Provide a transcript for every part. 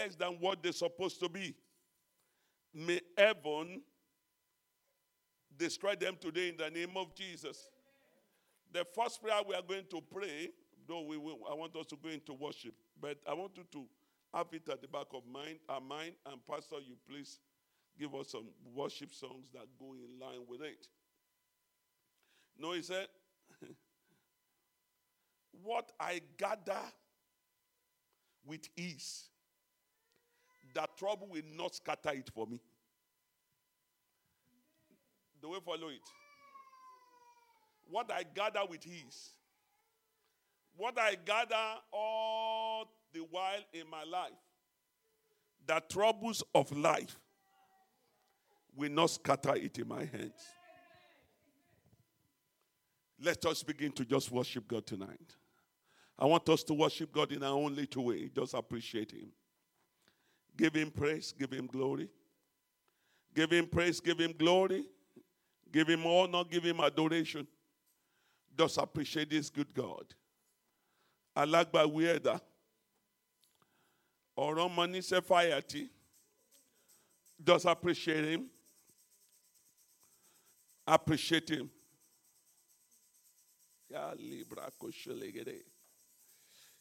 less than what they're supposed to be. May heaven destroy them today in the name of Jesus. The first prayer we are going to pray, though we will, I want us to go into worship, but I want you to have it at the back of mind, our mind, and Pastor, you please give us some worship songs that go in line with it. No, he said, What I gather with ease, that trouble will not scatter it for me. Do we follow it? What I gather with his, what I gather all the while in my life, the troubles of life will not scatter it in my hands. Let us begin to just worship God tonight. I want us to worship God in our own little way. Just appreciate Him. Give Him praise, give Him glory. Give Him praise, give Him glory. Give Him honor, give Him adoration. Just appreciate this good God. Ọ̀rọ̀ ọmọ níṣẹ́ fàyàtì. Just appreciate Him. Appreciate Him. Ya libra koshelegede.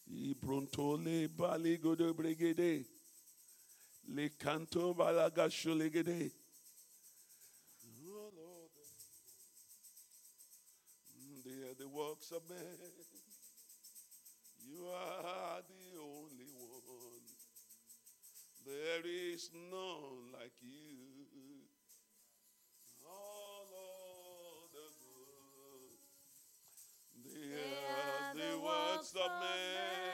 Ibronto le baligodo bregede. Le canto balaga sholegede. Oh mm, Lord, they are the works of man. You are the only one. There is none like you. Oh Lord of good. They are the works of man. You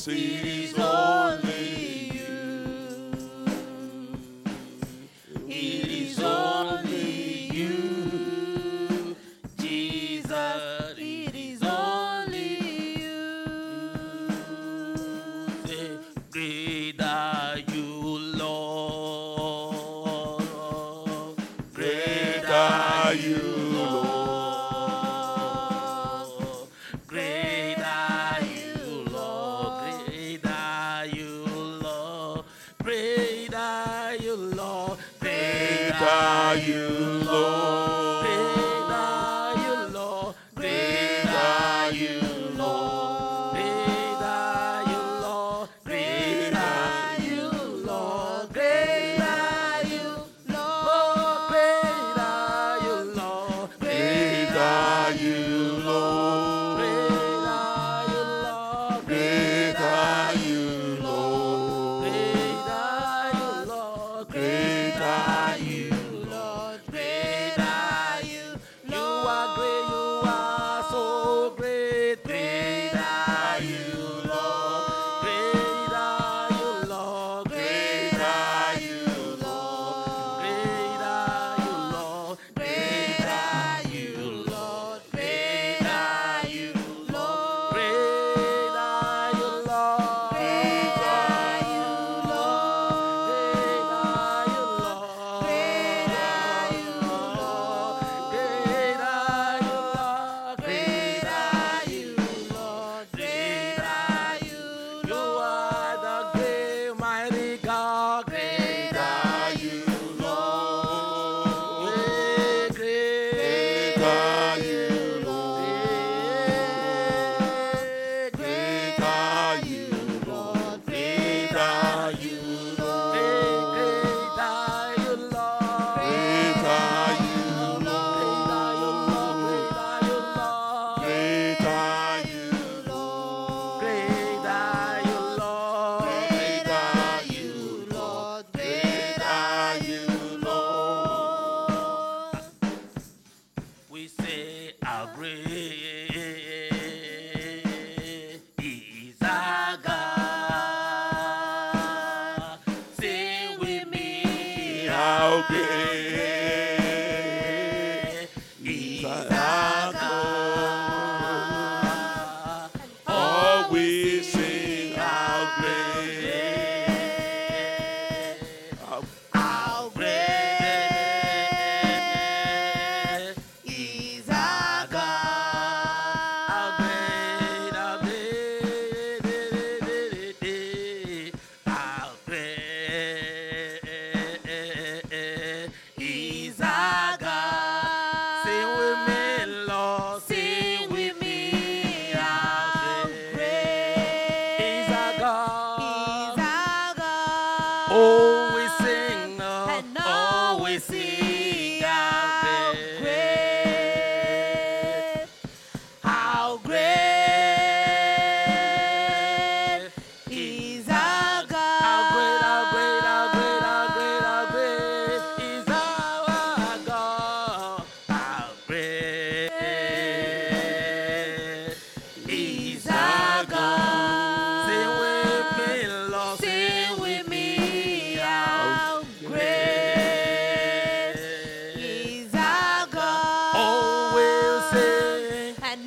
see.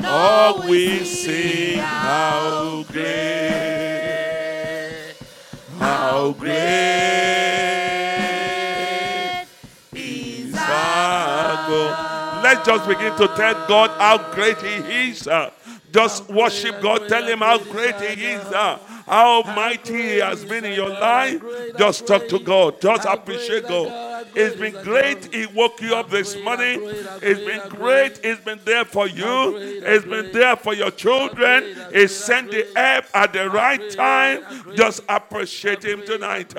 Oh, we sing how great, how great is our God. Let's just begin to tell God how great He is. uh. Just worship God. Tell Him how great He is. uh, How mighty He has been in your life. Just talk to God. Just appreciate God. It's been great. He woke you up this morning. It's been great. It's been there for you. It's been there for your children. He sent the help at the right time. Just appreciate Him tonight.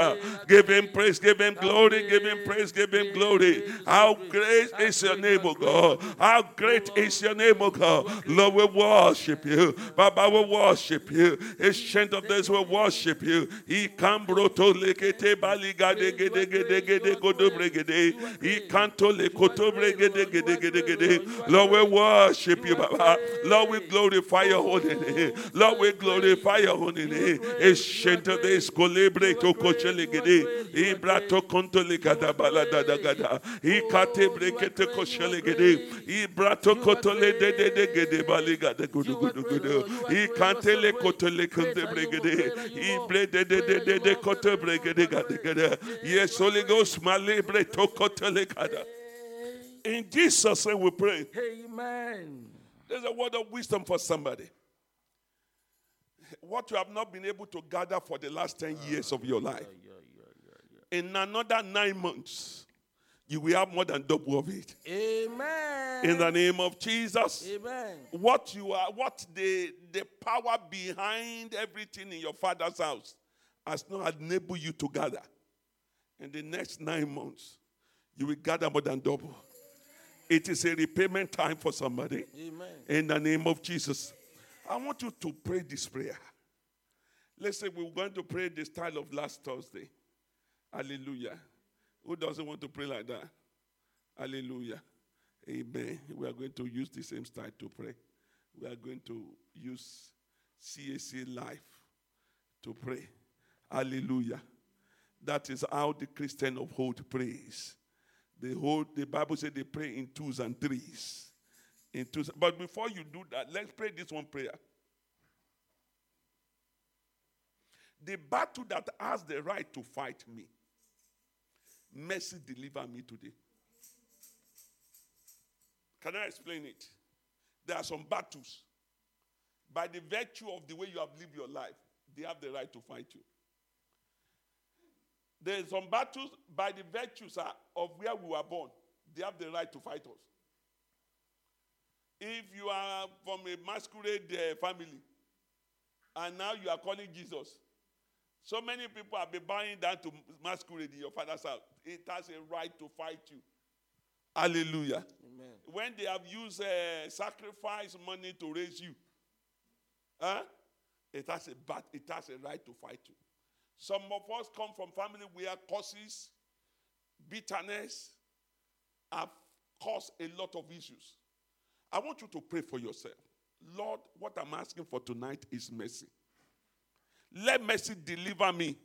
Give Him praise. Give Him glory. Give Him praise. Give Him glory. How great is your name, O God? How great is your name, O God? Lord, we worship you. Baba, we worship you. Ancient of days, we worship you. He can broto lekete eh, baligade gede gede gede godo bregede. He canto lekoto bregede gede gede gede. Lord, we worship you, Baba. Lord, we glorify your holy name. Lord, we glorify your holy name. Ancient of days, kolebre to kochele gede. Ibrato konto lekada balada da gada. Ikate brekete kochele gede. Ibrato kotole de de de gede baligada gudu gudu gudu. Ikante le kotole kunde bregede. Ibre de de de de de kote bregede gade gade. Yes, Holy Ghost, malebre to kotole gada. In Jesus' name we pray. Amen. There's a word of wisdom for somebody. What you have not been able to gather for the last 10 years of your life. In another nine months, you will have more than double of it. Amen. In the name of Jesus. Amen. What you are, what the the power behind everything in your father's house has not enabled you to gather. In the next nine months, you will gather more than double. It is a repayment time for somebody. Amen. In the name of Jesus. I want you to pray this prayer. Let's say we're going to pray the style of last Thursday. Hallelujah. Who doesn't want to pray like that? Hallelujah. Amen. We are going to use the same style to pray. We are going to use CAC life to pray. Hallelujah. That is how the Christian of old prays. They hold the Bible said they pray in twos and threes. In twos. But before you do that, let's pray this one prayer. The battle that has the right to fight me, mercy deliver me today. Can I explain it? There are some battles. By the virtue of the way you have lived your life, they have the right to fight you. There are some battles by the virtues of where we were born. They have the right to fight us. If you are from a masquerade uh, family and now you are calling Jesus, so many people have been buying down to masquerade in your father's house. It has a right to fight you. Hallelujah. Amen. When they have used uh, sacrifice money to raise you, huh? it, has a bat, it has a right to fight you. Some of us come from family where causes, bitterness have caused a lot of issues. I want you to pray for yourself. Lord, what I'm asking for tonight is mercy. Let mercy deliver me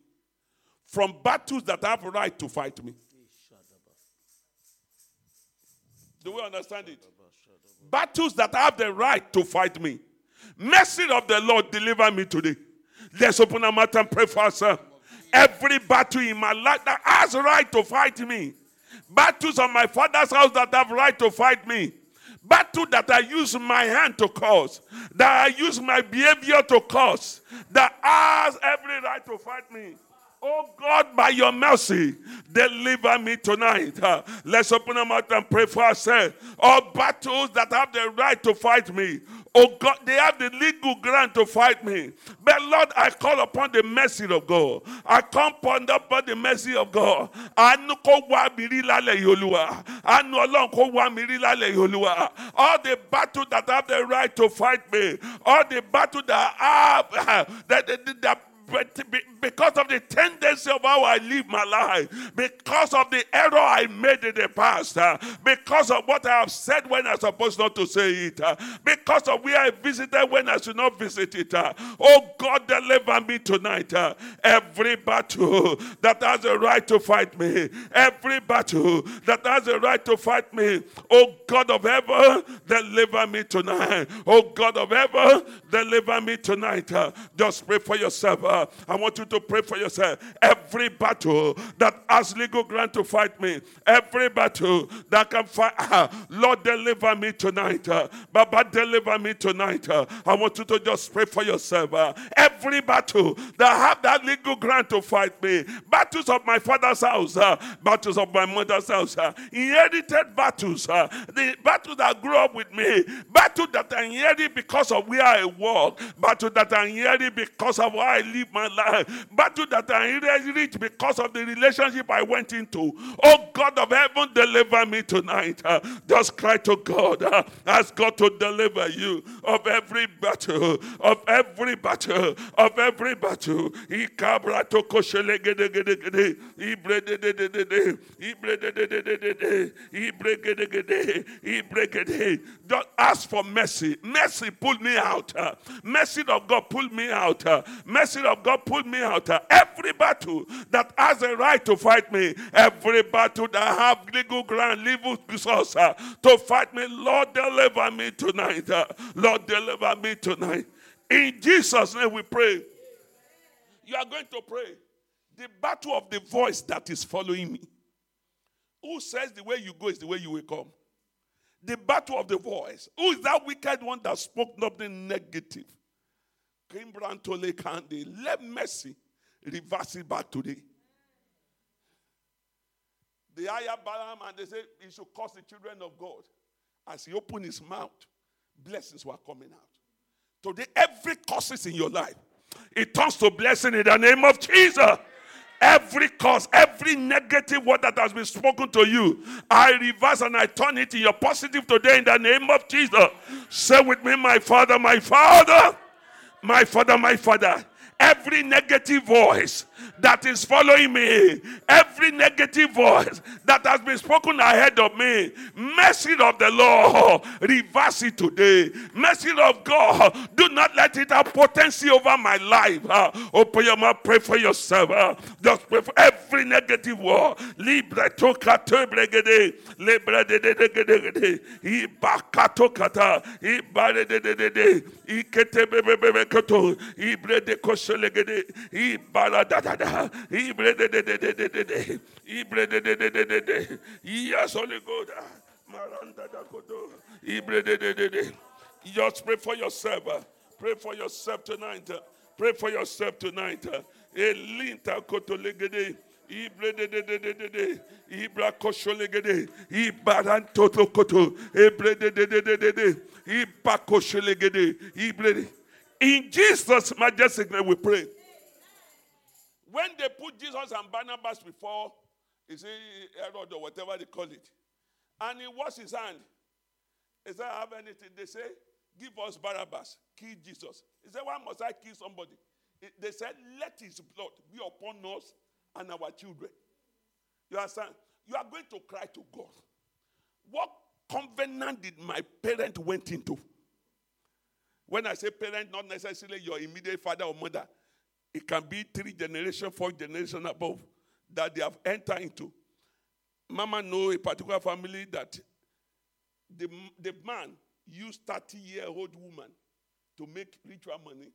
from battles that have right to fight me. Do we understand it? Battles that have the right to fight me. Mercy of the Lord deliver me today. Let's open our mouth and pray for ourselves. Every battle in my life that has right to fight me. Battles on my father's house that have right to fight me. Battle that I use my hand to cause. That I use my behavior to cause. That has every right to fight me. Oh God, by your mercy, deliver me tonight. Uh, let's open our mouth and pray for ourselves. All battles that have the right to fight me. Oh God, they have the legal ground to fight me. But Lord, I call upon the mercy of God. I come upon the mercy of God. All the battle that have the right to fight me, all the battle that have that, that, that but because of the tendency of how I live my life, because of the error I made in the past, uh, because of what I have said when I'm supposed not to say it, uh, because of where I visited when I should not visit it. uh, oh God, deliver me tonight. every battle that has a right to fight me, every battle that has a right to fight me, oh God of heaven, deliver me tonight. Oh God of heaven, deliver me tonight. Just pray for yourself. I want you to pray for yourself. Every battle that has legal ground to fight me, every battle that can fight, Lord, deliver me tonight. Baba, deliver me tonight. I want you to just pray for yourself. Every battle that have that legal ground to fight me, battles of my father's house, battles of my mother's house, inherited battles, the battle that grew up with me, battle that I inherited because of where I walk, battle that I inherited because of how I live my life, battle that I inherited because of the relationship I went into. Oh God of heaven, deliver me tonight. Uh, just cry to God. Uh, ask God to deliver you of every battle, of every battle, of every battle. Just ask for mercy. Mercy, pull me out. Uh, mercy of God, pull me out. Uh, mercy of God, pull me out. Every battle that has a right to fight me, every battle that have legal ground, legal resource uh, to fight me, Lord, deliver me tonight. Uh, Lord, deliver me tonight. In Jesus' name we pray. You are going to pray. The battle of the voice that is following me. Who says the way you go is the way you will come? The battle of the voice. Who is that wicked one that spoke nothing negative? Kimbrantole Kande. Let mercy reverse it back today. The higher Balaam and they say he should curse the children of God. As he opened his mouth, blessings were coming out. Today, every curses in your life, it turns to blessing in the name of Jesus. Every curse, every negative word that has been spoken to you, I reverse and I turn it in your positive today in the name of Jesus. Say with me, my Father, my Father, my Father, my Father. Every negative voice that is following me, every negative voice that has been spoken ahead of me, mercy of the Lord, reverse it today. Mercy of God, do not let it have potency over my life. Uh, open your mouth, pray for yourself. uh, just pray for every negative word. Ibre de koselegede, ibara da da de, yes, Holy God. Just pray for yourself. uh, Pray for yourself tonight. uh, Pray for yourself tonight. uh. Elinta de de. Ibra kosho legede. Ibaran toto koto. Ibre de de de de de de. Iba kosho legede. Ibre. In Jesus' majestic name we pray. When they put Jesus and Barnabas before, you see, Herod or whatever they call it, and he washed his hand, he said, I have anything. They say, Give us Barabbas, kill Jesus. He said, Why must I kill somebody? They said, Let his blood be upon us and our children. You understand? You are going to cry to God. What covenant did my parent went into? When I say parent, not necessarily your immediate father or mother. It can be three generation, four generation above that they have entered into. Mama know a particular family that the, the man used 30 year old woman to make ritual money.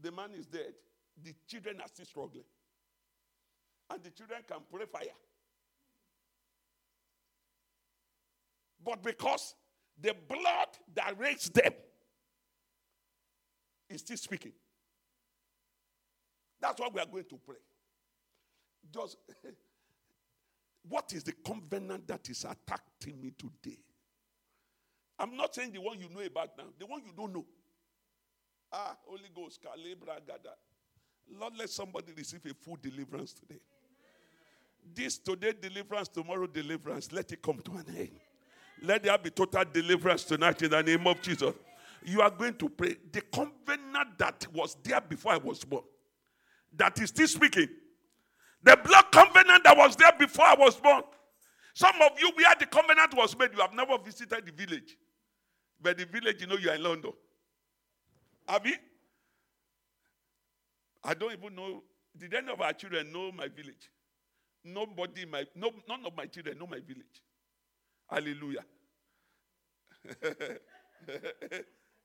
The man is dead. The children are still struggling. And the children can pray fire. But because the blood that raised them is still speaking. That's why we are going to pray. Just what is the covenant that is attacking me today? I'm not saying the one you know about now, the one you don't know. Ah, Holy Ghost, Kalebra Gada. Lord, let somebody receive a full deliverance today. This today deliverance, tomorrow deliverance, let it come to an end. Let there be total deliverance tonight in the name of Jesus. You are going to pray. The covenant that was there before I was born, that is still speaking. The blood covenant that was there before I was born. Some of you, where the covenant was made, you have never visited the village. But the village, you know, you are in London. Have? I don't even know. Did any of our children know my village? Nobody, my no, none of my children know my village. Hallelujah.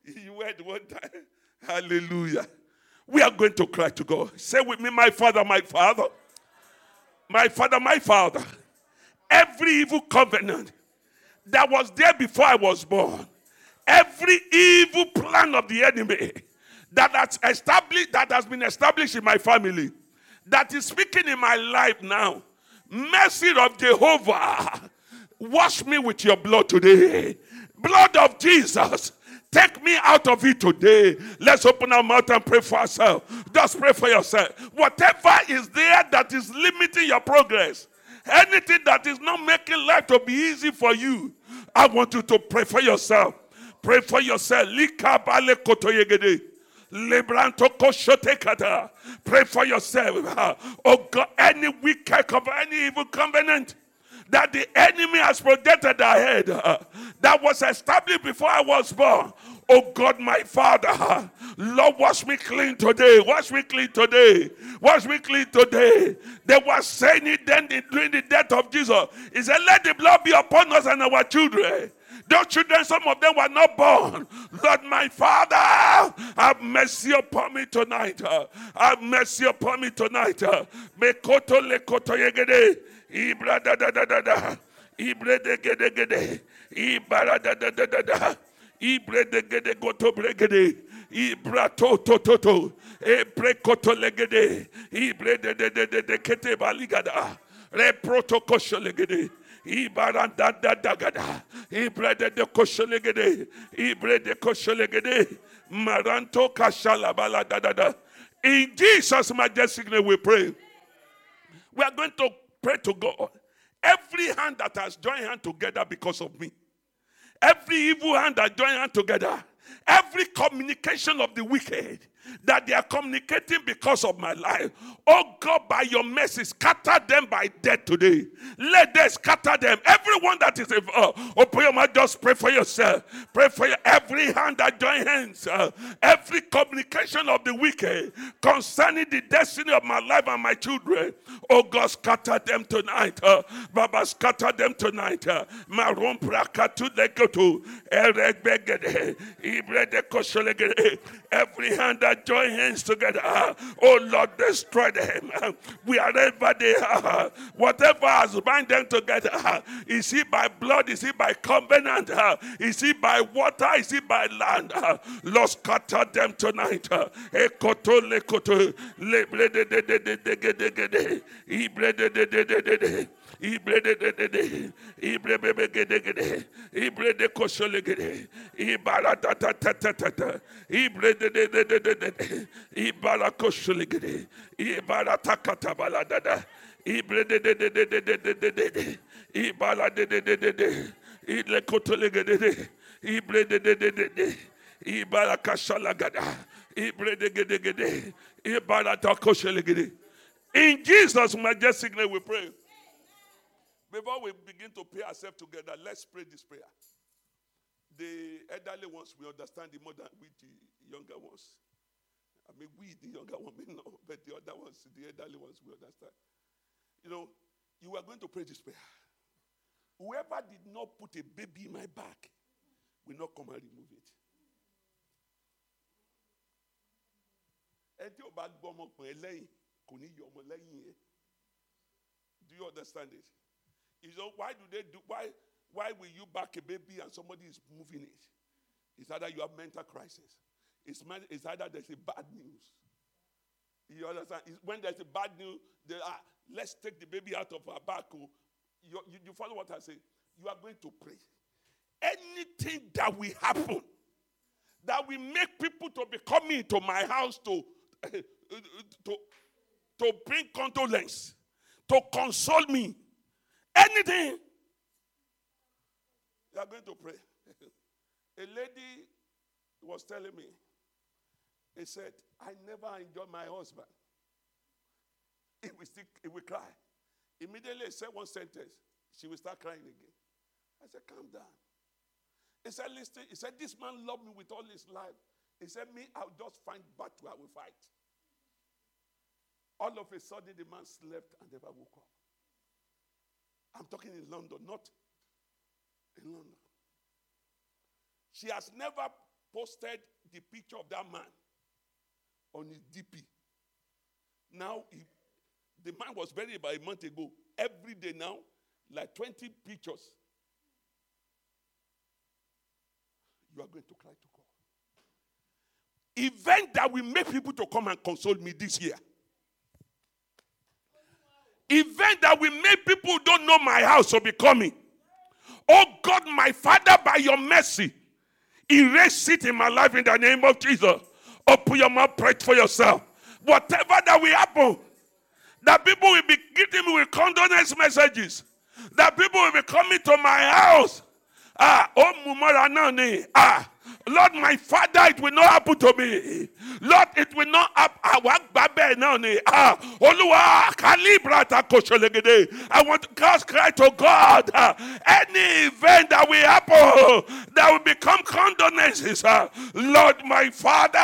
you went one time. Hallelujah. We are going to cry to God. Say with me, my father, my father. My father, my father. Every evil covenant that was there before I was born, every evil plan of the enemy that has established that has been established in my family, that is speaking in my life now. Mercy of Jehovah, wash me with your blood today. Blood of Jesus, Take me out of it today. Let's open our mouth and pray for ourselves. Just pray for yourself. Whatever is there that is limiting your progress, anything that is not making life to be easy for you, I want you to pray for yourself. Pray for yourself. Pray for yourself. Oh God, any wicked any evil covenant that the enemy has projected ahead that was established before I was born. Oh God, my Father, Lord, wash me clean today. Wash me clean today. Wash me clean today. They were saying it then during the death of Jesus. He said, Let the blood be upon us and our children. Those children, some of them were not born. Lord, my Father, have mercy upon me tonight. Have mercy upon me tonight. Mekoto lekoto yegede. Ibra da da da da da. Ibre de gede gede. Ibara da da da da da. De gede goto bregede. Ibra to to to to. Ebre koto legede. De de de de de kete legede. Da de de kosho legede. Kosho legede. Maranto kashala da da. In Jesus' majestic name we pray. We are going to pray to God. Every hand that has joined hand together because of me, every evil hand that joined hand together, every communication of the wicked that they are communicating because of my life. Oh God, by your mercy, scatter them by death today. Let them scatter them. Everyone that is involved, open your mouth, just pray for yourself. Pray for your, every hand that joins hands, uh, every communication of the wicked concerning the destiny of my life and my children. Oh God, scatter them tonight. Uh, Baba, scatter them tonight. Uh. Every hand that join hands together. Oh Lord, destroy them. Wherever they are, whatever has bind them together, is it by blood? Is it by covenant? Is it by water? Is it by land? Lord, scatter them tonight. Ekoto lekoto lebre in Jesus' majestic name we pray. Before we begin to pray ourselves together, let's pray this prayer. The elderly ones we understand it more than we the younger ones. I mean, we the younger ones may know, but the other ones, the elderly ones, we understand. You know, you are going to pray this prayer. Whoever did not put a baby in my back will not come and remove it. Do you understand it? You know, why do they do why why will you back a baby and somebody is moving it? It's either you have mental crisis. It's, it's either there's a bad news. You understand? It's when there's a bad news, they are, ah, let's take the baby out of our back. oh. You, you, you follow what I say? You are going to pray. anything that will happen that will make people to be coming to my house to to to bring condolence to console me anything you are going to pray a lady was telling me he said i never enjoy my husband he will still he will cry immediately he said one sentence she will start crying again i said calm down he said, listen, he said, this man loved me with all his life. He said, me, I'll just find battle, I will fight. All of a sudden, the man slept and never woke up. I'm talking in London, not in London. She has never posted the picture of that man on his DP. Now, he, the man was buried about a month ago. Every day now, like 20 pictures you are going to cry to God. Event that will make people to come and console me this year. Event that will make people don't know my house will be coming. Oh God, my Father, by your mercy, erase it in my life in the name of Jesus. Open your mouth, pray for yourself. Whatever that will happen, that people will be giving me with condolence messages, that people will be coming to my house Ah, oh, mumara. Ah, Lord, my father, it will not happen to me. Lord, it will not happen. Ah. I want to cast cry to God. Ah, any event that will happen, that will become condolences. Ah, Lord, my father,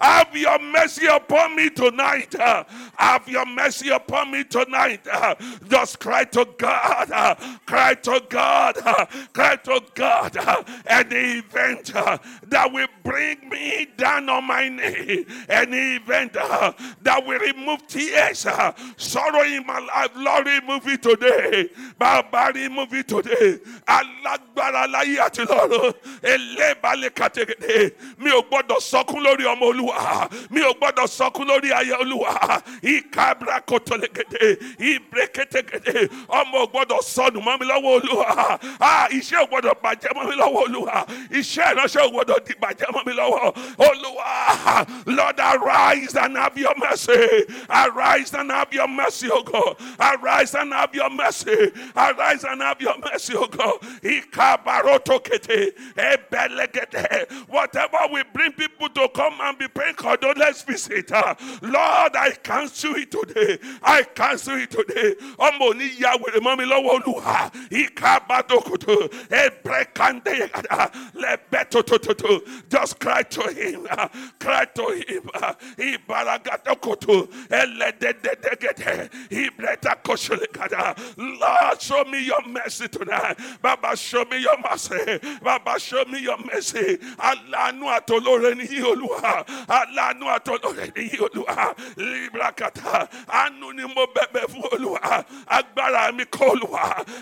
have your mercy upon me tonight. Ah, have your mercy upon me tonight. Ah, just cry to God. Ah, cry to God. Ah, cry to God. Ah, any event uh, that will bring me down on my knee, any event uh, that will remove tears, uh, sorrow in my life, Lord, remove it today. Baba, remove it today. Alágbára láyé àti lọ́run, elébalẹ̀ kàtẹ́kẹ́tẹ́, mi ò sọkún lórí ọmọ olúwa, mi ò sọkún lórí ayé olúwa, ìkàbra kòtòlẹ́kẹ́tẹ́, ìbrẹ́kẹ́tẹ́kẹ́tẹ́, ọmọ ò gbọ́dọ̀ sọnù mọ́ mi lọ́wọ́ olúwa, iṣẹ́ ò bàjẹ́ mọ́ mi lọ́wọ́ olúwa, iṣẹ́ ìránṣẹ́ ò gbọ́dọ̀ dìbàjẹ́ mọ́ mi lọ́wọ́ olúwa, Lord. Arise and have your mercy, arise and have your mercy, O God, arise and have your mercy, arise and have your mercy, O God, Ikabarotokete, Ebelegete, whatever will bring people to come and be praying condolence visit, uh, Lord, I cancel it today, I cancel it today, ọmọ oníyà wèrè mọ́ mi lọ́wọ́ olúwa, Ikabadokoto, Ebrekande, Lebetototo, just cry to him, uh, cry to him, uh, Ibaragatokoto, Eledededegede, Ibretakosholegada. Lord, show me your mercy tonight. Baba, show me your mercy. Baba, show me your mercy. Alanu atolore ni Olúwa. Alanu atolore ni Olúwa. Librakata. Anu ni mo bẹ̀bẹ̀ fún. Agbára mi kọ́.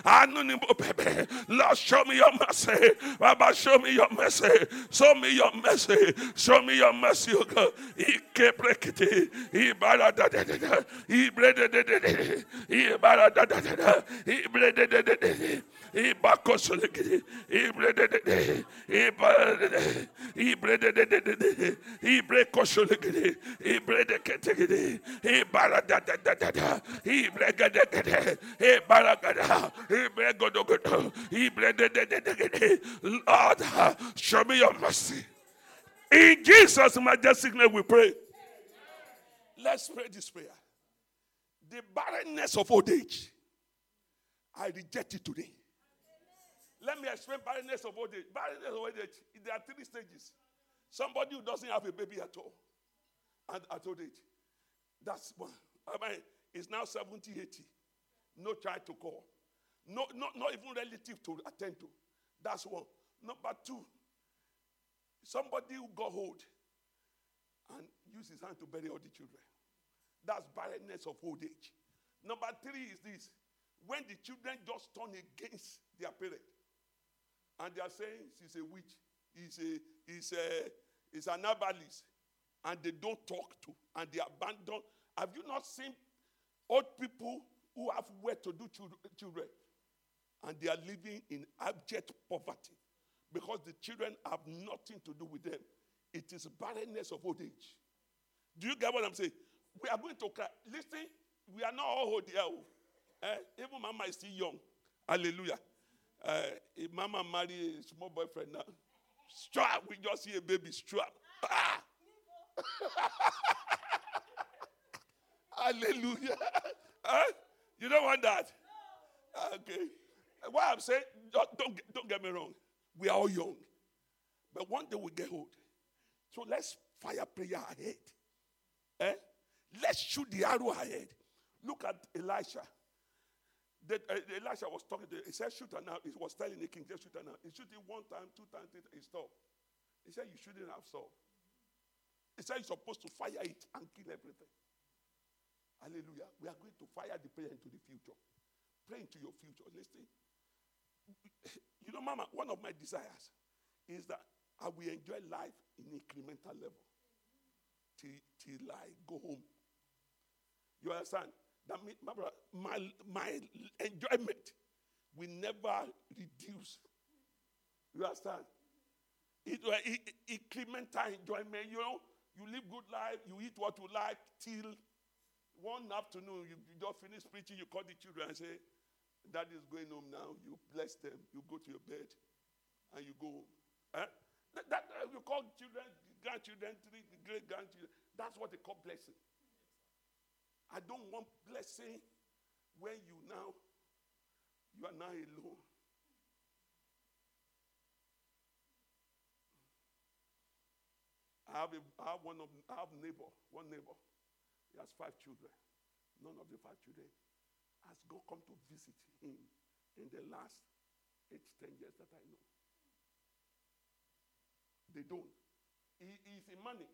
Anu ni mo bẹ̀bẹ̀. Lord, show me your mercy. Baba, show me your mercy. Show me your mercy. Show me your mercy, O God. Ike brekete. Ibara da da da da. Ibre de de de de. Ibara da da da da. Ibre de de de de. Ibakosolegede. Ibre de de de. Ibara de de. Ibre de de de de de. Ibre kosolegede. Ibre de ketegede. Ibara da da da da da. Ibre gede gede. Ibara gada. Ibre godo godo. Ibre de de de de de. Lord, show me your mercy. In Jesus' majestic name we pray. Let's pray this prayer. The barrenness of old age, I reject it today. Let me explain barrenness of old age. Barrenness of old age, there are three stages. Somebody who doesn't have a baby at all and at old age. That's one. I mean, it's now 70, 80. No child to call. No, no, not even relative to attend to. That's one. Number two, somebody who got hold and used his hand to bury all the children. That's barrenness of old age. Number three is this when the children just turn against their parent and they are saying she's a witch, he's a he's a he's an herbalist, and they don't talk to and they abandon. Have you not seen old people who have where to do children? and they are living in abject poverty because the children have nothing to do with them. It is barrenness of old age. Do you get what I'm saying? We are going to cry. Listen, we are not all old here. oh. Eh? Even mama is still young. Hallelujah. Uh, if mama marry a small boyfriend now, strap, we just see a baby strap. Ah! Hallelujah. Huh? You don't want that? Okay. What I'm saying, don't, don't, don't get me wrong. We are all young. But one day we get old. So let's fire prayer ahead. Eh? Let's shoot the arrow ahead. Look at Elisha. Uh, Elisha was talking to he said, shoot her now. He was telling the king, just shoot her now. He shoot it one time, two times, three times, he stopped. He said, You shouldn't have stopped. He said, You're supposed to fire it and kill everything. Hallelujah. We are going to fire the prayer into the future. Pray into your future. Listen. You know, Mama, one of my desires is that I will enjoy life in incremental level till, till I go home. You understand? That means, my, brother, my, my enjoyment will never reduce. You understand? It, it- incremental enjoyment. You know, you live good life, you eat what you like till one afternoon you, you just finish preaching, you call the children and say, Dad is going home now. You bless them. You go to your bed and you go. Eh? That, that, uh, you call children, grandchildren, three great grandchildren. That's what they call blessing. I don't want blessing when you now you are now alone. I have, a, I have one of I have neighbor, one neighbor. He has five children. None of the five children has God come to visit him in the last eight, ten years that I know. They don't. He is in money.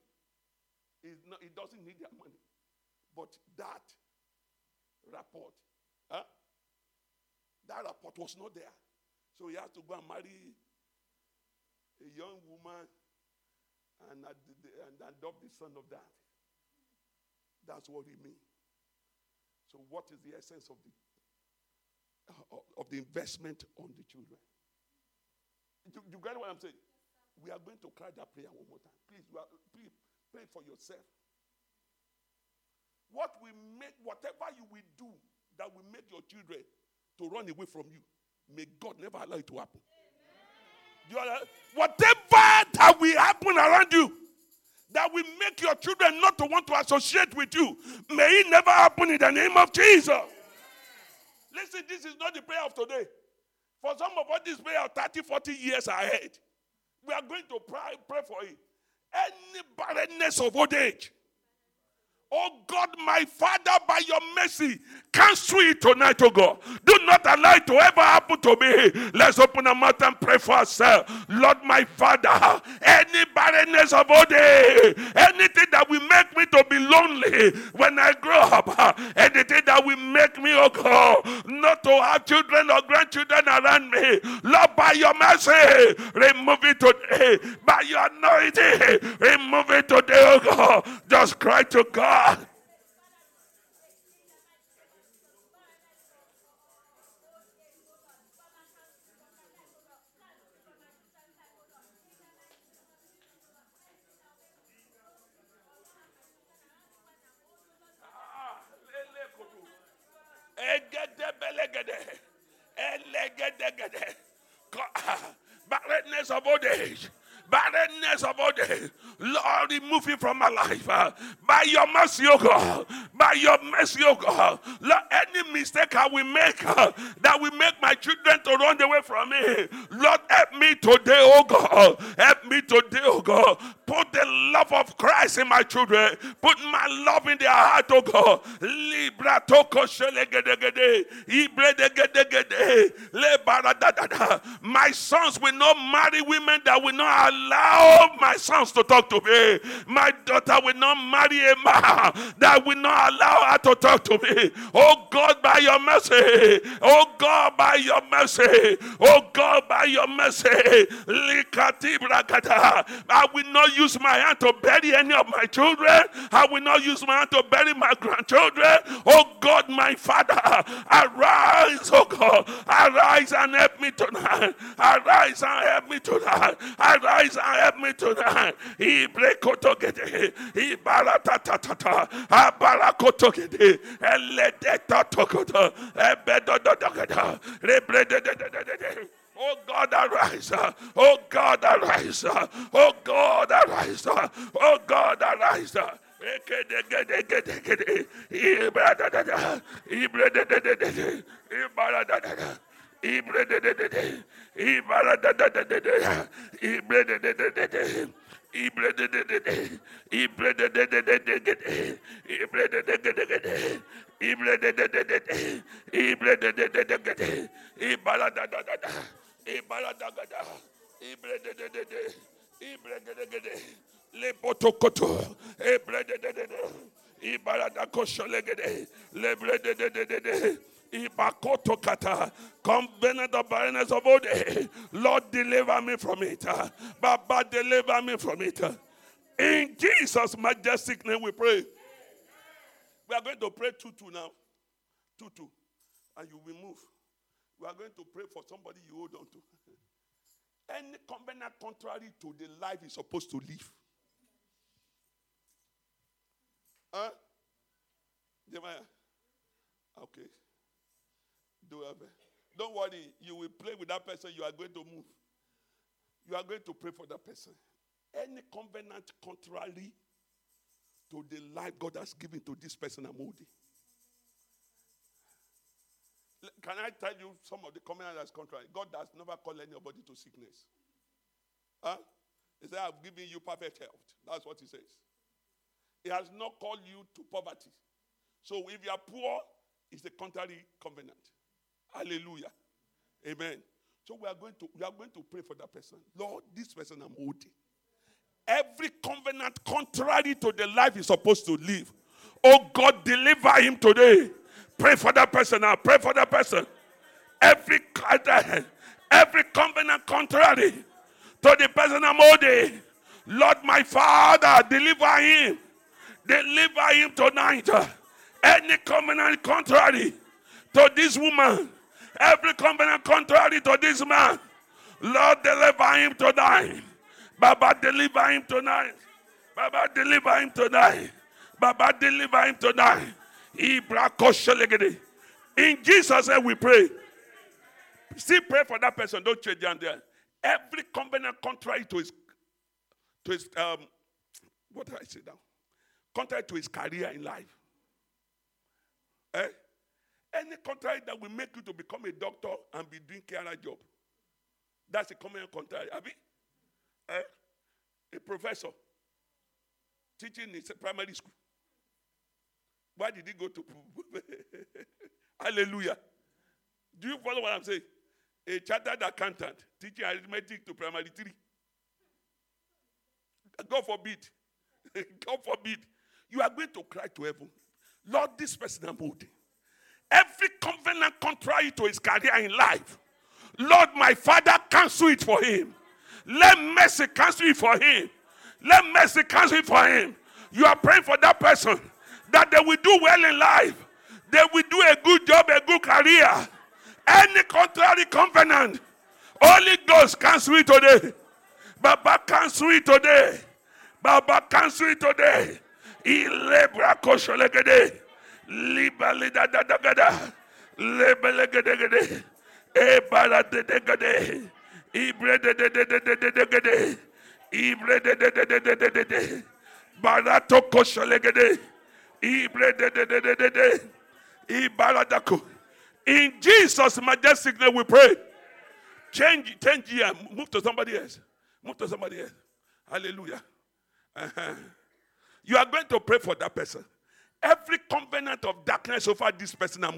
He's not, he doesn't need their money. But that rapport, huh? that rapport was not there. So he has to go and marry a young woman and, and adopt the son of that. That's what he means. So, what is the essence of the of, of the investment on the children? You, you get what I'm saying? We are going to cry that prayer one more time. Please, are, please pray for yourself. What will make whatever you will do that will make your children to run away from you, may God never allow it to happen. You understand? Whatever that will happen around you that will make your children not to want to associate with you, may it never happen in the name of Jesus. Listen, this is not the prayer of today. For some of us, this prayer of 30, 40 years ahead. We are going to pray, pray for it. Any barrenness of old age. Oh God, my Father, by your mercy, cancel it tonight, oh God. Do not allow it to ever happen to me. Let's open our mouth and pray for ourselves. Lord, my Father, any barrenness of old age, anything that will make me to be lonely when I grow up, anything that will make me, oh God, not to have children or grandchildren around me. Lord, by your mercy, remove it today. By your anointing, remove it today, oh God. Just cry to God. Elegedegede. Co- ah, Barrenness of old age. Barrenness of old age. Lord, remove it from my life. uh, By your mercy, oh God. By your mercy, oh God. Lord, any mistake I will make uh, that will make my children to run away from me. Lord, help me today, oh God. Help me today, oh God. Put the love of Christ in my children. Put my love in their heart, oh God. Libra toko. My sons will not marry women that will not allow my sons to talk talk to me. My daughter will not marry a man that will not allow her to talk to me. Oh God, by your mercy. Oh God, by your mercy. Oh God, by your mercy. I will not use my hand to bury any of my children. I will not use my hand to bury my grandchildren. Oh God, my Father, arise, oh God, arise and help me tonight. Arise and help me tonight. Arise and help me tonight. Ibrekotogede, ibaratatata. Oh God, arise. Oh God, arise. Oh God, arise. Oh God, arise. Ibaladagada. Ibradadadada. Ibradadadada. Lepotokoto. Ibradadadada. Ibaladakosholegede. Lebredadadada. Ibakoto kata. Covenant of barrenness of old. Lord, deliver me from it. Baba, deliver me from it. In Jesus' majestic name we pray. We are going to pray 2 2 now. 2 2. And you will move. We are going to pray for somebody you hold on to. Any covenant contrary to the life you're supposed to live. Huh? Jeremiah? Okay. Do have Don't worry. You will play with that person. You are going to move. You are going to pray for that person. Any covenant contrary to the life God has given to this person, I'm holding. Can I tell you some of the covenant that's contrary? God has never called anybody to sickness. Huh? He said, I've given you perfect health. That's what he says. He has not called you to poverty. So if you are poor, it's a contrary covenant. Hallelujah. Amen. So we are going to we are going to pray for that person. Lord, this person I'm holding. Every covenant contrary to the life he's supposed to live. Oh God, deliver him today. Pray for that person now. Pray for that person. Every every covenant contrary to the person I'm holding. Lord, my Father, deliver him. Deliver him tonight. Any covenant contrary to this woman, every covenant contrary to this man, Lord, deliver him tonight. Baba, deliver him tonight. Baba, deliver him tonight. Baba, deliver him tonight. In Jesus' name we pray. Still pray for that person. Don't change down there. Every covenant contrary to his, to his um, what did I say now? Contrary to his career in life. Eh? Any contrary that will make you to become a doctor and be doing carer job. That's a common contrary. Abi? Eh? A professor teaching in primary school. Why did he go to? Hallelujah. Do you follow what I'm saying? A chartered accountant teaching arithmetic to primary three. God forbid. God forbid. You are going to cry to heaven. Lord, this person I'm holding. Every covenant contrary to his career in life. Lord, my father, cancel it for him. Let mercy cancel it for him. Let mercy cancel it for him. You are praying for that person that they will do well in life. They will do a good job, a good career. Any contrary covenant, Holy Ghost cancel it today. Baba cancel it today. Baba cancel it today. Ilebra kosholegede. Libalida da da gada. Lebelegede. Ebara de de gede. Ibre de de de de de de de gede. Ibre de de de de de de de de. Barato kosholegede. In Jesus' majestic name we pray. Change, change here. Move to somebody else. Move to somebody else. Hallelujah. Uh-huh. You are going to pray for that person. Every covenant of darkness over this person I'm.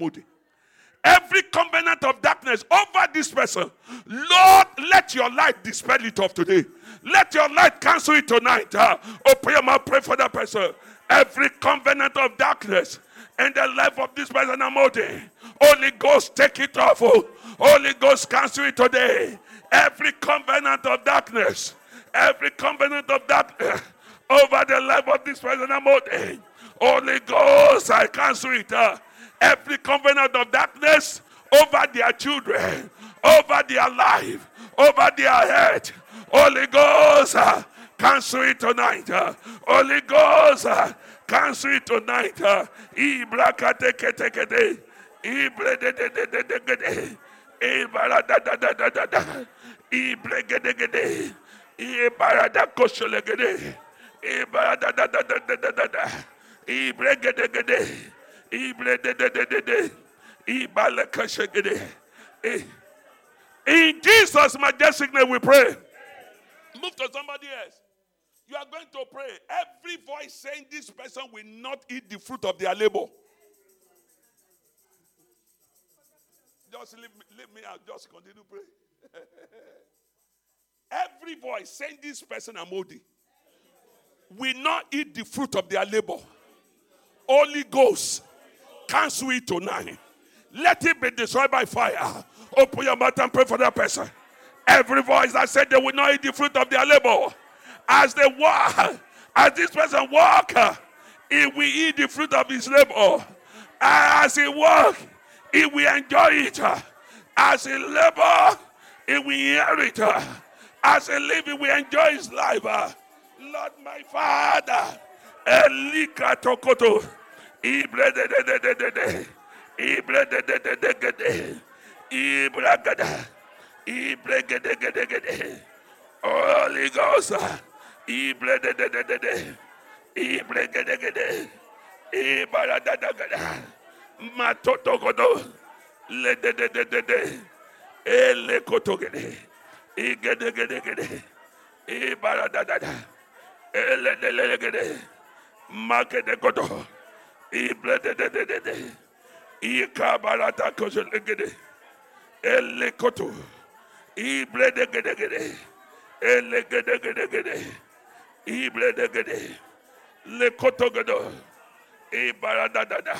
Every covenant of darkness over this person, Lord, let your light dispel it off today. Let your light cancel it tonight. Uh, open your mouth, pray for that person. Every covenant of darkness in the life of this person, Amode. Holy Ghost, take it off. Holy Ghost, cancel it today. Every covenant of darkness, every covenant of darkness over the life of this person, Amode. Holy Ghost, I cancel it. Uh, every covenant of darkness over their children, over their life, over their head. Holy Ghost, uh, cancel it tonight. Uh, Holy Ghost, uh, cancel it tonight. Uh, Ibrakatekete. Ibrededededede. Ibaradadadadada. Ibregedegede. Ibaradakosholegede. Ibaradadadadadada. Ibregedegede. Ibredededede. Ibalakashegede. Eh. In Jesus' majestic name we pray. Move to somebody else. You are going to pray. Every voice saying this person will not eat the fruit of their labor. Just leave, me- leave me out. Just continue praying. Every voice saying this person Amodi will not eat the fruit of their labor. Holy Ghost, cancel it tonight. Let it be destroyed by fire. Open your mouth and pray for that person. Every voice that said they will not eat the fruit of their labor, as they walk, as this person walk, he will eat the fruit of his labor. As he walk, he will enjoy it. As he labor, he will inherit. As he live, will enjoy his life. Lord, my Father, Elika Tokoto, Ibre de de de de de de, Ibre de de de de de de, Ibra gada, Ibre gede gede gede, Holy Ghost, Ibre de de de de de, Ibre gede gede, Ibara da da gada, Matoto godo, Le de de de de de, Ele koto Igede de le gede, Makede godo, Ibre de koto, de gede gede, Ele gede gede gede, Ibre de gede, Le koto godo, Ibara da da da,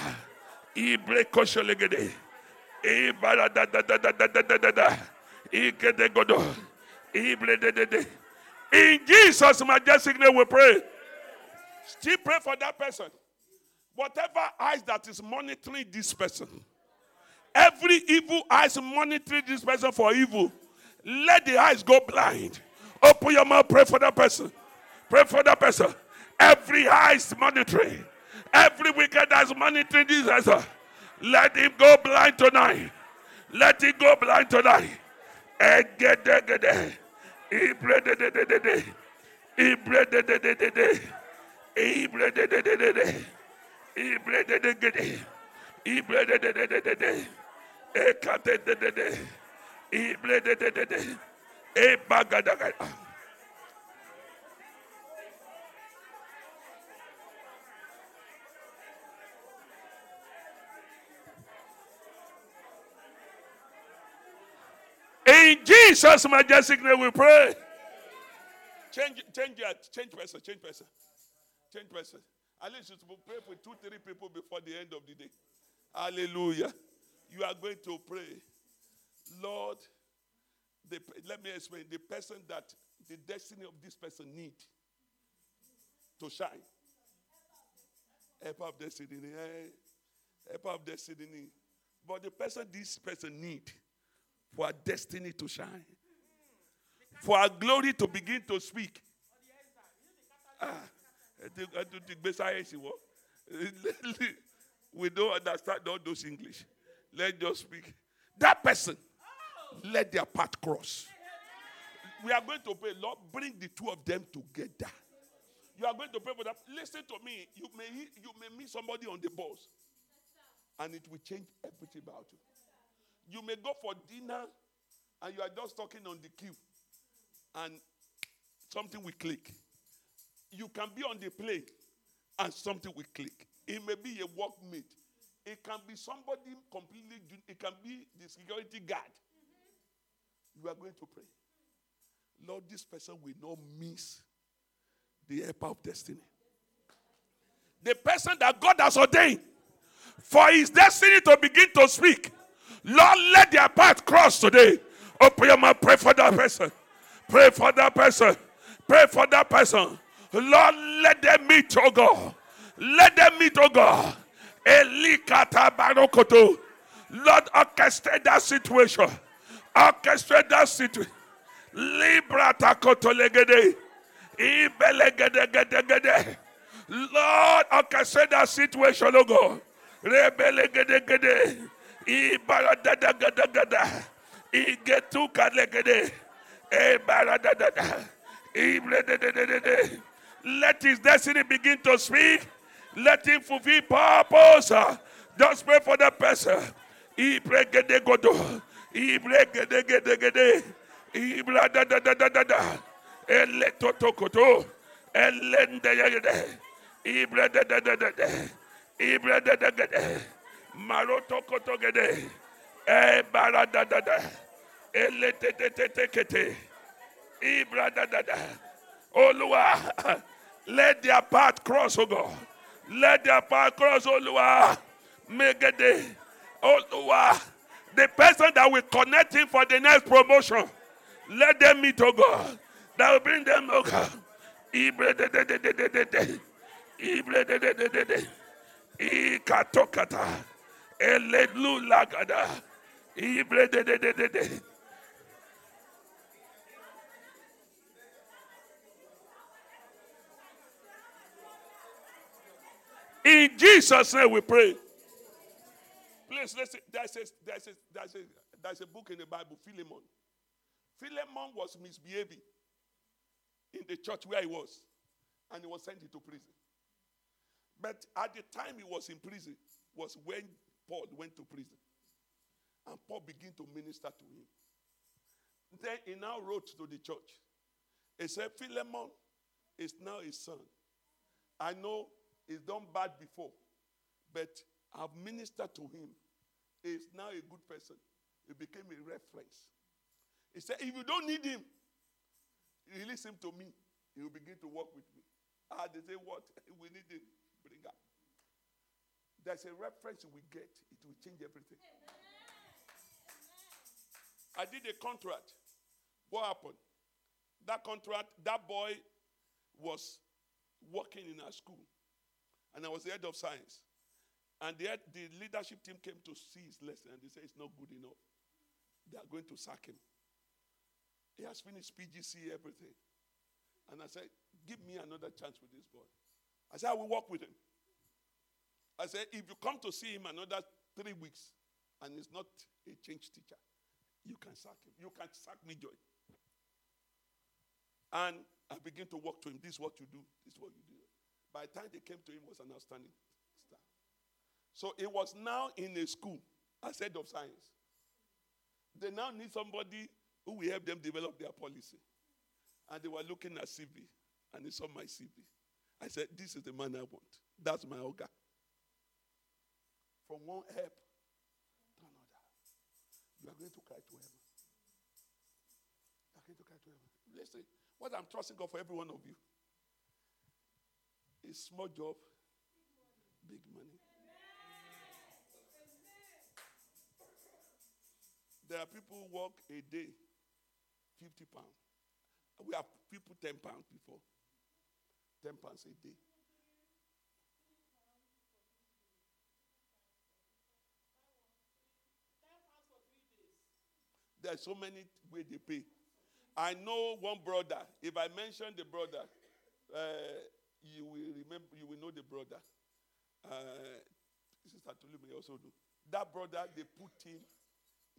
Ibre kozo le gede, Ibara da da da da da da da da da, Igede godo, Ibre de de de. In Jesus' majestic name we pray. Still pray for that person. Whatever eyes that is monitoring this person, every evil eyes monitoring this person for evil, let the eyes go blind. Open your mouth, pray for that person. Pray for that person. Every eyes monitoring, every wicked eyes monitoring this person, uh, let him go blind tonight. Let him go blind tonight. In Jesus' majestic name we pray. Change, change, change person, change person, change person. At least you should pray for two, three people before the end of the day. Hallelujah. You are going to pray, Lord. The, let me explain the person that the destiny of this person need to shine. Help of destiny, help of destiny. But the person this person need for our destiny to shine, for our glory to begin to speak. Ah? We don't understand all those English. Let's just speak. That person, let their path cross. We are going to pray, Lord, bring the two of them together. You are going to pray for that. Listen to me. You may you may meet somebody on the bus, and it will change everything about you. You may go for dinner and you are just talking on the queue and something will click. You can be on the plane and something will click. It may be a workmate. It can be somebody completely, it can be the security guard. You are going to pray. Lord, this person will not miss the help of destiny. The person that God has ordained for his destiny to begin to speak. Lord, let their path cross today. Open your mouth, pray for that person. Pray for that person. Pray for that person. Lord, let them meet, oh God. Let them meet, oh God. Elikata barokoto. Lord, orchestrate that situation. Orchestrate that situation. Libra takoto legede. Ibelegede gede gede. Lord, orchestrate that situation, oh God. Rebelegede gede. Ibaradada gada gada. Igetuka legede. Ibaradada. Ibledededede. Let his destiny begin to speak. Let him fulfill purpose. Just pray for the person. Ibregede godo. Ibregede gede gede. Ibradadadadada. Ele totokoto. Elende yagede. Ibradadadadada. Ibradadagede. Maroto te gede. E baradadada. Ele tetetetekete. Ibradadada. Olúwa, let their path cross, oh God. Let their path cross, Olúwa. Megede. Olúwa, the person that will connect him for the next promotion, let them meet, oh God. That will bring them, oh God. Ibredededededede. Ibrededededede. Ikatokata. In Jesus' name we pray. Please listen. There's a, there's, a, there's, a, there's a book in the Bible, Philemon. Philemon was misbehaving in the church where he was, and he was sent into prison. But at the time he was in prison was when Paul went to prison. And Paul began to minister to him. Then he now wrote to the church. He said, Philemon is now his son. I know he's done bad before, but I've ministered to him. He's now a good person. He became a reference. He said, if you don't need him, release him to me. He will begin to work with me. Ah, they say, what? We need him. Bring up. There's a reference we get. It will change everything. I did a contract. What happened? That contract, that boy was working in our school. And I was the head of science. And the, head- the leadership team came to see his lesson and they said it's not good enough. They are going to sack him. He has finished PGC, everything. And I said, Give me another chance with this boy. I said, I will work with him. I said, If you come to see him another three weeks and he's not a change teacher, you can sack him. You can sack me, Joy. And I begin to walk to him. This is what you do. This is what you do. By the time they came to him, was an outstanding star. So it was now in a school as head of science. They now need somebody who will help them develop their policy. And they were looking at CV, and they saw my CV. I said, This is the man I want. That's my ogre. From one help to another. You are going to cry to heaven. You are going to cry to heaven. Listen, what I'm trusting God for every one of you is small job, big money. There are people who work a day, 50 pounds. We have people 10 pounds before. 10 pounds a day. There are so many ways they pay. I know one brother. If I mention the brother, uh, you will remember. You will know the brother. Uh, Sister Tolu may also know. That brother, they put him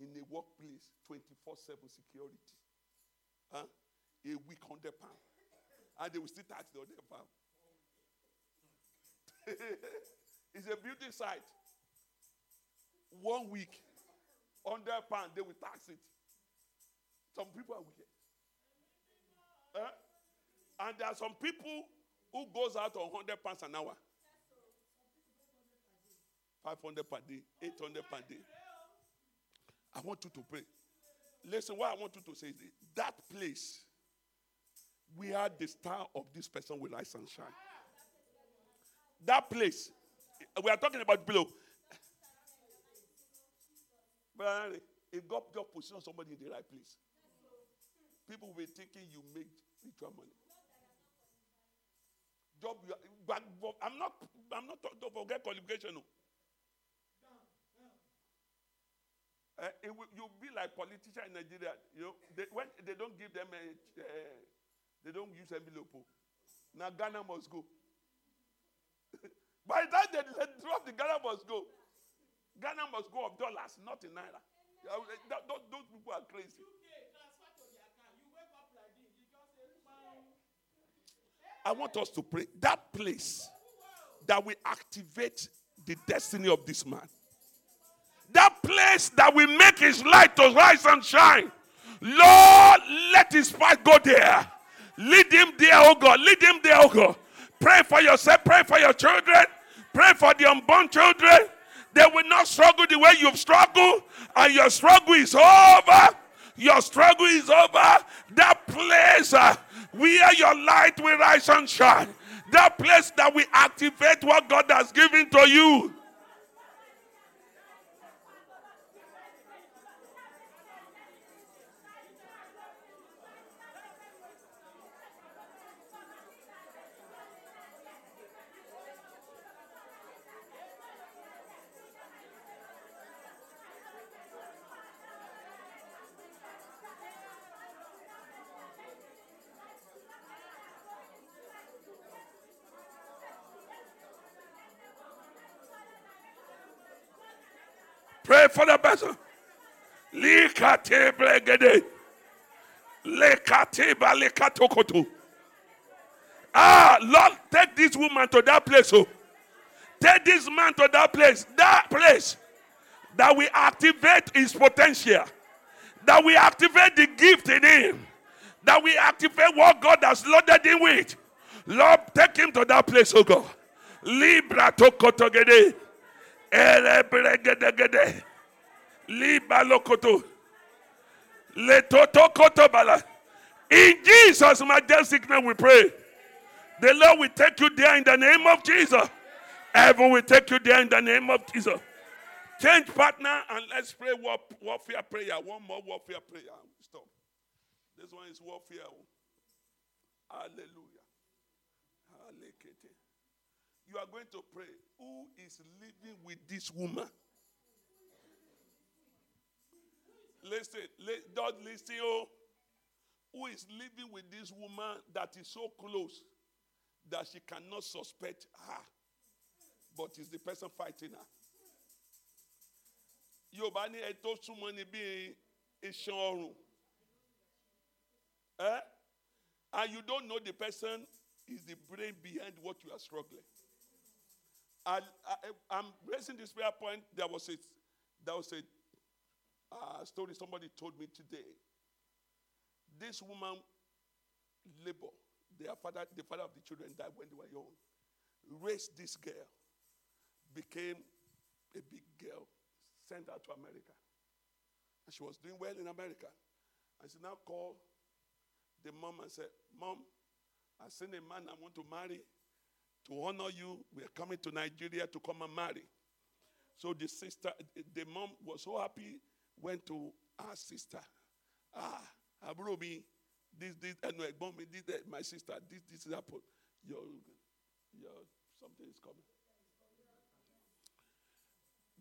in a workplace, 24/7 security. Huh? A week, hundred pound, and they will still tax the hundred pound. it's a building site. One week, hundred pound, they will tax it. Some people are wicked. Huh? And there are some people who goes out on 100 pounds an hour. 500 per day, 800 per day. I want you to pray. Listen, what I want you to say is this. that place where the star of this person will rise and shine. That place, we are talking about below. But it got your position somebody in the right place. People will be thinking you make ritual money. Job, you are- but, I'm not. I'm not. Don't forget qualification. No. Uh, it will, you'll be like politician in Nigeria. You know, they, when they don't give them a, uh, they don't use envelope. oh. Now Ghana must go. By the time they, they drop the Ghana must go. Ghana must go of dollars, not in naira. Those people are crazy. I want us to pray that place that will activate the destiny of this man. That place that will make his light to rise and shine. Lord, let his path go there. Lead him there, oh God. Lead him there, oh God. Pray for yourself. Pray for your children. Pray for the unborn children. They will not struggle the way you've struggled, and your struggle is over. Your struggle is over. That place uh, where your light will rise and shine. That place that we activate what God has given to you. For the person. Likate bregede. Lekate balekatokoto. Ah, Lord, take this woman to that place. Oh. Take this man to that place. That place that we activate his potential. That we activate the gift in him. That we activate what God has loaded him with. Lord, take him to that place, oh God. Libra tokotogede. Elebregedegede. Liba lokoto. Letotokoto bala. In Jesus' majestic name we pray. The Lord will take you there in the name of Jesus. Heaven will take you there in the name of Jesus. Change partner and let's pray war, warfare prayer. One more warfare prayer. Stop. This one is warfare. Hallelujah. You are going to pray. Who is living with this woman? Listen, li- don't listen. Oh, who is living with this woman that is so close that she cannot suspect her, but is the person fighting her? Yorùbá ní ẹ tó súnmọ́ ni bí iṣan ọrùn. Eh? And you don't know the person is the brain behind what you are struggling. And I, am raising this prayer point. There was a, there was a uh, story somebody told me today. This woman, labor, their father, the father of the children died when they were young. Raised this girl, became a big girl, sent her to America. And she was doing well in America. And she now called the mom and said, Mom, I seen a man I want to marry. To honor you, we are coming to Nigeria to come and marry. So the sister, the mom was so happy, went to her sister. Ah, àbúrò mi, this, this, ẹnu ẹ̀gbọ́n mi, this, eh, my sister, this, this is happened. Your, your, something is coming.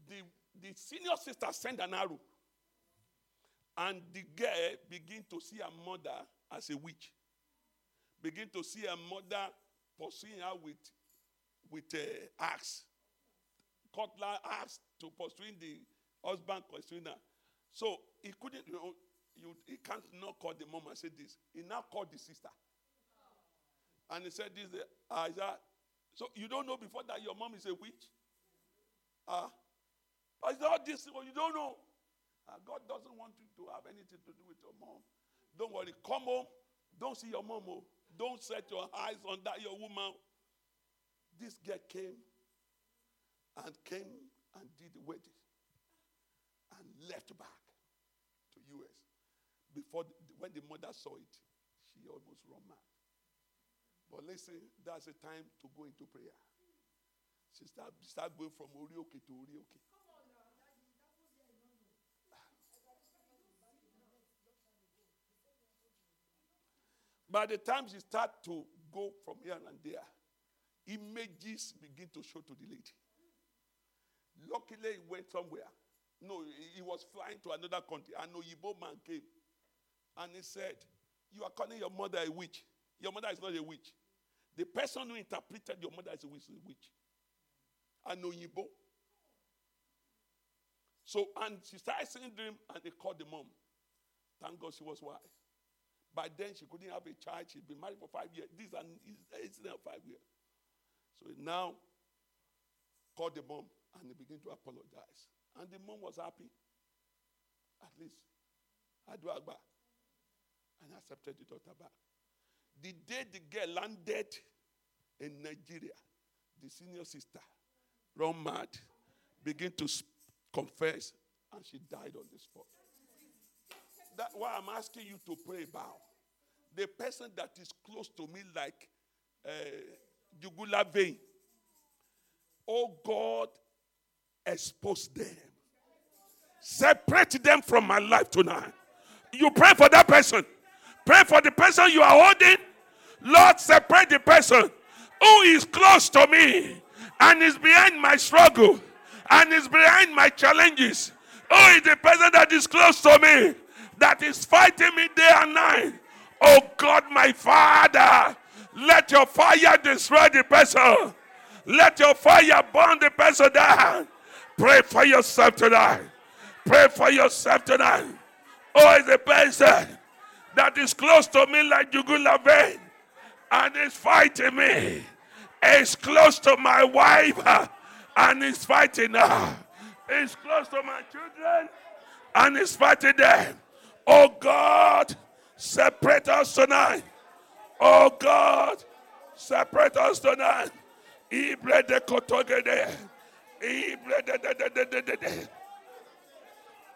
The, the senior sister sent an arrow. And the girl begin to see her mother as a witch. Begin to see her mother pursuing her with, with uh, axe. Cutler axe to pursuing the husband pursuing her. So he couldn't, you know, you, he can't not call the mom and say this. He now called the sister. And he said this, uh, Isaiah, so you don't know before that your mom is a witch? Uh, I said, all this, well, you don't know. Uh, God doesn't want you to have anything to do with your mom. Don't worry. Come home. Don't see your mom. Oh. Don't set your eyes on that your woman. This girl came and came and did the wedding and left back US. Before when the mother saw it, she almost ran mad. But listen, that's the time to go into prayer. She start, start going from Orioke to Orioke. By the time she start to go from here and there, images begin to show to the lady. Luckily, it went somewhere. No, he- was flying to another country. An Oyibo man came and he said, You are calling your mother a witch. Your mother is not a witch. The person who interpreted your mother as a witch is a witch. An Oyibo. So, and she started seeing dream and they called the mom. Thank God she was wise. By then, she couldn't have a child. She'd been married for five years. This is an incident of five years. So now called the mom and he began to apologize. And the mom was happy. At least. Aduagba. And accepted the daughter back. The day the girl landed in Nigeria, the senior sister, run mad, began to confess, and she died on the spot. That's why I'm asking you to pray about. The person that is close to me, like uh, jugular vein. Oh God, expose them. Separate them from my life tonight. You pray for that person. Pray for the person you are holding. Lord, separate the person who is close to me and is behind my struggle and is behind my challenges. Who is the person that is close to me that is fighting me day and night? Oh God, my Father, let your fire destroy the person. Let your fire burn the person down. Pray for yourself tonight. Pray for yourself tonight. Oh, is a person that is close to me like jugular vein and is fighting me. Is close to my wife and is fighting her. Is close to my children and is fighting them. Oh God, separate us tonight. Oh God, separate us tonight. Ibre de kotogede.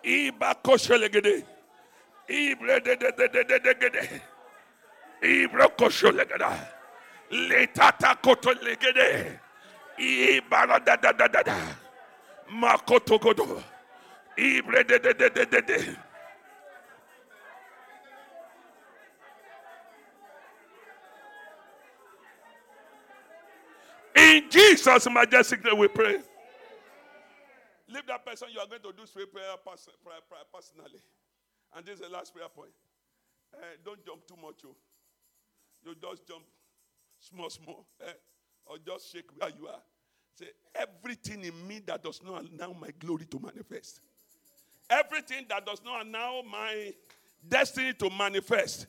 Ibakoshelegede. Ibredededededegede. Ibrokoshelegada. Letata kotolegede. Ibaradadadadada. Makotogodo. Ibrededededede. In Jesus' majestic name we pray. Leave that person you are going to do straight prayer, pers- prayer, prayer personally. And this is the last prayer point. Eh, don't jump too much. Oh. You just jump small, small. eh, or just shake where you are. Say, everything in me that does not allow my glory to manifest. Everything that does not allow my destiny to manifest.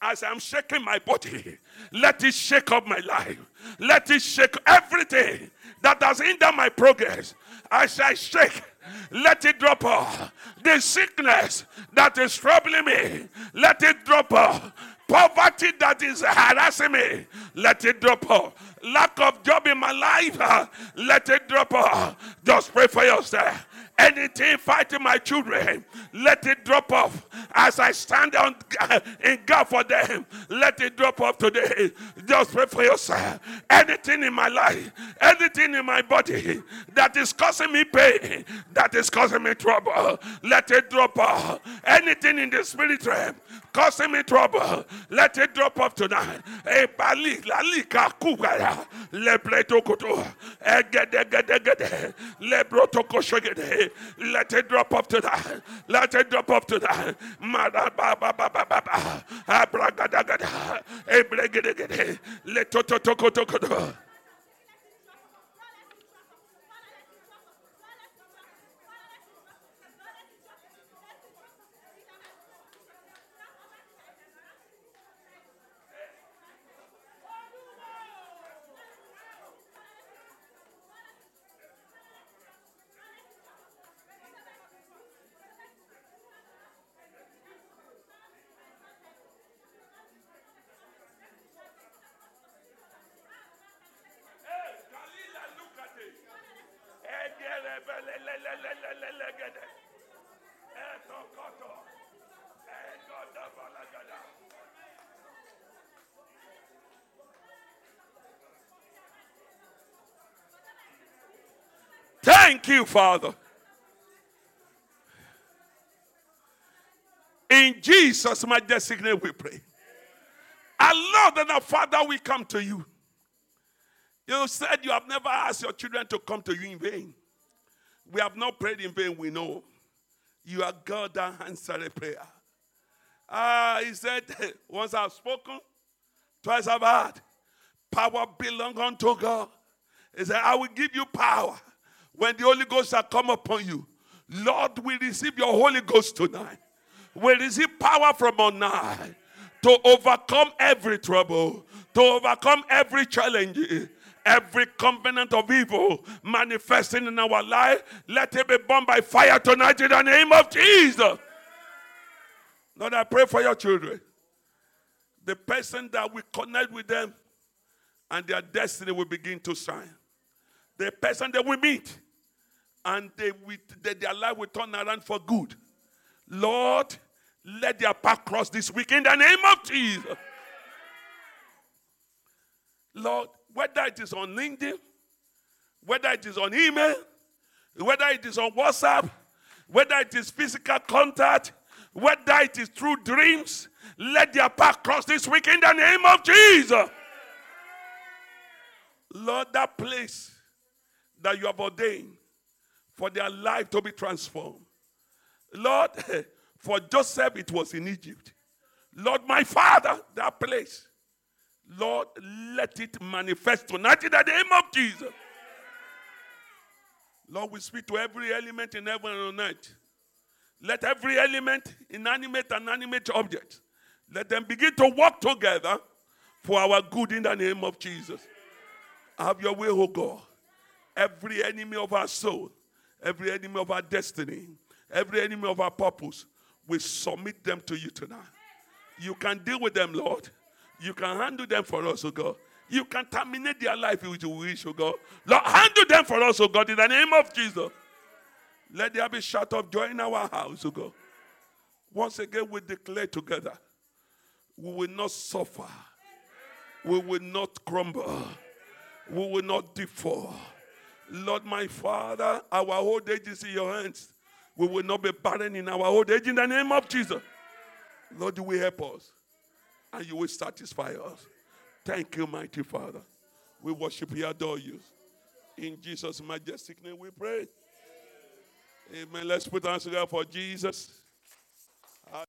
As I'm shaking my body, let it shake up my life. Let it shake everything that does hinder my progress. As I shake, let it drop off. The sickness that is troubling me, let it drop off. Poverty that is harassing me, let it drop off. Lack of job in my life, let it drop off. Just pray for yourself. Anything fighting my children, let it drop off. As I stand on in God for them, let it drop off today. Just pray for yourself. Anything in my life, anything in my body that is causing me pain, that is causing me trouble, let it drop off. Anything in the spirit realm causing me trouble, let it drop off tonight. Let it drop up to that. Let it drop up to that. Mada you, Father. In Jesus' majestic name we pray. Our Lord and our Father, we come to you. You said you have never asked your children to come to you in vain. We have not prayed in vain, we know. You are God that answered a prayer. Ah, he said, once I've spoken, twice I've heard. Power belongs unto God. He said, I will give you power when the Holy Ghost shall come upon you. Lord, we receive your Holy Ghost tonight. We receive power from on high to overcome every trouble, to overcome every challenge, every covenant of evil manifesting in our life. Let it be burned by fire tonight in the name of Jesus. Lord, I pray for your children. The person that we connect with them and their destiny will begin to shine. The person that we meet and they, their life will turn around for good. Lord, let their path cross this week in the name of Jesus. Lord, whether it is on LinkedIn, whether it is on email, whether it is on WhatsApp, whether it is physical contact, whether it is through dreams, let their path cross this week in the name of Jesus. Lord, that place that you have ordained for their life to be transformed. Lord, for Joseph, it was in Egypt. Lord, my father, that place. Lord, let it manifest tonight in the name of Jesus. Lord, we speak to every element in heaven and on earth. Let every element, inanimate and animate object, let them begin to work together for our good in the name of Jesus. Have your way, oh God. Every enemy of our soul, every enemy of our destiny, every enemy of our purpose, we submit them to you tonight. You can deal with them, Lord. You can handle them for us, oh God. You can terminate their life if you wish, oh God. Lord, handle them for us, oh God, in the name of Jesus. Let there be shout of joy in our house, O God. Once again, we declare together we will not suffer, we will not crumble, we will not defer. Lord, my Father, our old age is in your hands. We will not be barren in our old age in the name of Jesus. Lord, you will help us and you will satisfy us. Thank you, mighty Father. We worship you, adore you. In Jesus' majestic name we pray. Amen. Let's put our hands together for Jesus.